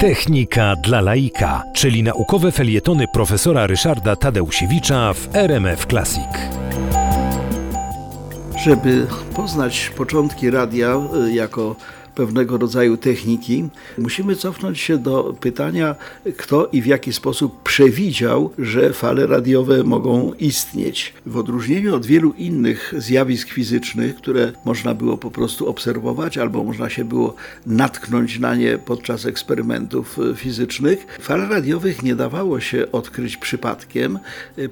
Technika dla laika, czyli naukowe felietony profesora Ryszarda Tadeusiewicza w RMF Classic. Żeby poznać początki radia y, jako pewnego rodzaju techniki, musimy cofnąć się do pytania, kto i w jaki sposób przewidział, że fale radiowe mogą istnieć. W odróżnieniu od wielu innych zjawisk fizycznych, które można było po prostu obserwować, albo można się było natknąć na nie podczas eksperymentów fizycznych, fal radiowych nie dawało się odkryć przypadkiem,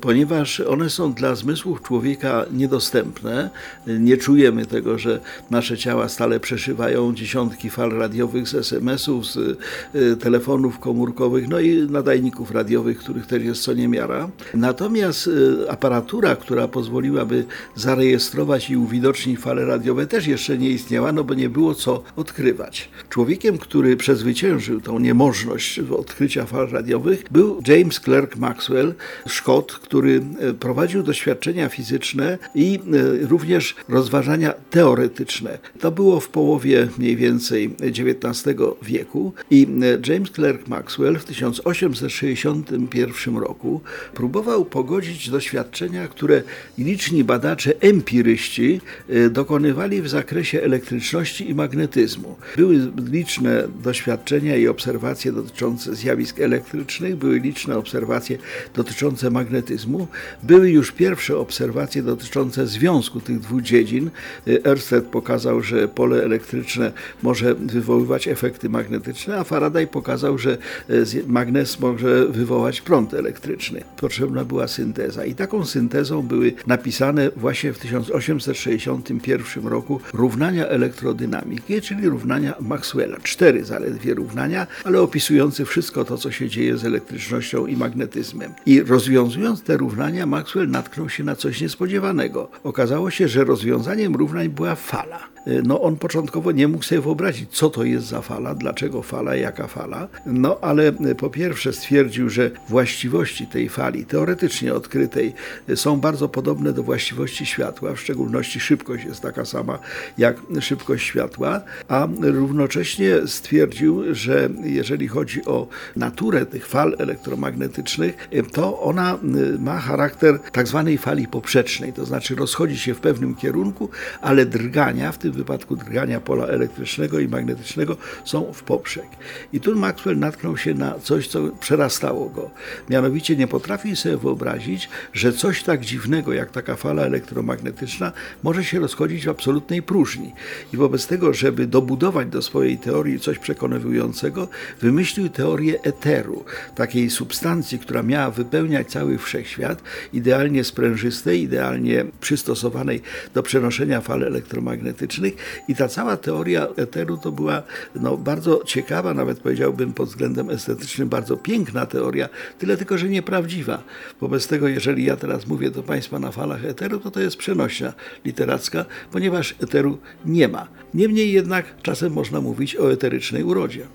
ponieważ one są dla zmysłów człowieka niedostępne. Nie czujemy tego, że nasze ciała stale przeszywają dziś dziesiątki fal radiowych z SMS-ów, z y, telefonów komórkowych, no i nadajników radiowych, których też jest co niemiara. Natomiast y, aparatura, która pozwoliłaby zarejestrować i uwidocznić fale radiowe, też jeszcze nie istniała, no bo nie było co odkrywać. Człowiekiem, który przezwyciężył tą niemożność odkrycia fal radiowych, był James Clerk Maxwell, Szkot, który y, prowadził doświadczenia fizyczne i również rozważania teoretyczne. To było w połowie mniej więcej XIX wieku i James Clerk Maxwell w 1861 roku próbował pogodzić doświadczenia, które liczni badacze empiryści e, dokonywali w zakresie elektryczności i magnetyzmu. Były liczne doświadczenia i obserwacje dotyczące zjawisk elektrycznych, były liczne obserwacje dotyczące magnetyzmu, były już pierwsze obserwacje dotyczące związku tych dwóch dziedzin. E, Ørsted pokazał, że pole elektryczne może wywoływać efekty magnetyczne, a Faraday pokazał, że e, magnes może wywołać prąd elektryczny. Potrzebna była synteza i taką syntezą były napisane właśnie w 1861 roku równania elektrodynamiki, czyli równania Maxwella. Cztery zaledwie równania, ale opisujące wszystko to, co się dzieje z elektrycznością i magnetyzmem. I rozwiązując te równania, Maxwell natknął się na coś niespodziewanego. Okazało się, że rozwiązaniem równań była fala. E, no on początkowo nie mógł sobie wyobrazić, co to jest za fala, dlaczego fala, jaka fala. No ale e, po pierwsze stwierdził, że właściwości tej fali, teoretycznie odkrytej, e, są bardzo podobne do właściwości światła, w szczególności szybkość jest taka sama jak szybkość światła, a równocześnie stwierdził, że jeżeli chodzi o naturę tych fal elektromagnetycznych, to ona ma charakter tak zwanej fali poprzecznej, to znaczy rozchodzi się w pewnym kierunku, ale drgania w tym wypadku drgania pola elektrycznego i magnetycznego są w poprzek. I tu Maxwell natknął się na coś, co przerastało go. Mianowicie nie potrafił sobie wyobrazić, że coś tak dziwnego jak taka fala elektromagnetyczna może się rozchodzić w absolutnej próżni. I wobec tego, żeby dobudować do swojej teorii coś przekonywującego, wymyślił teorię eteru, takiej substancji, która miała wypełniać cały wszechświat, idealnie sprężystej, idealnie przystosowanej do przenoszenia fal elektromagnetycznych i ta cała teoria eteru to była no, bardzo ciekawa, nawet powiedziałbym pod względem estetycznym, bardzo piękna teoria, tyle tylko, że nieprawdziwa. Wobec tego, jeżeli ja teraz mówię do Państwa na falach eteru, to to jest przenośnia literacka, ponieważ eteru nie ma. Niemniej jednak czasem można mówić o eterycznej urodzie.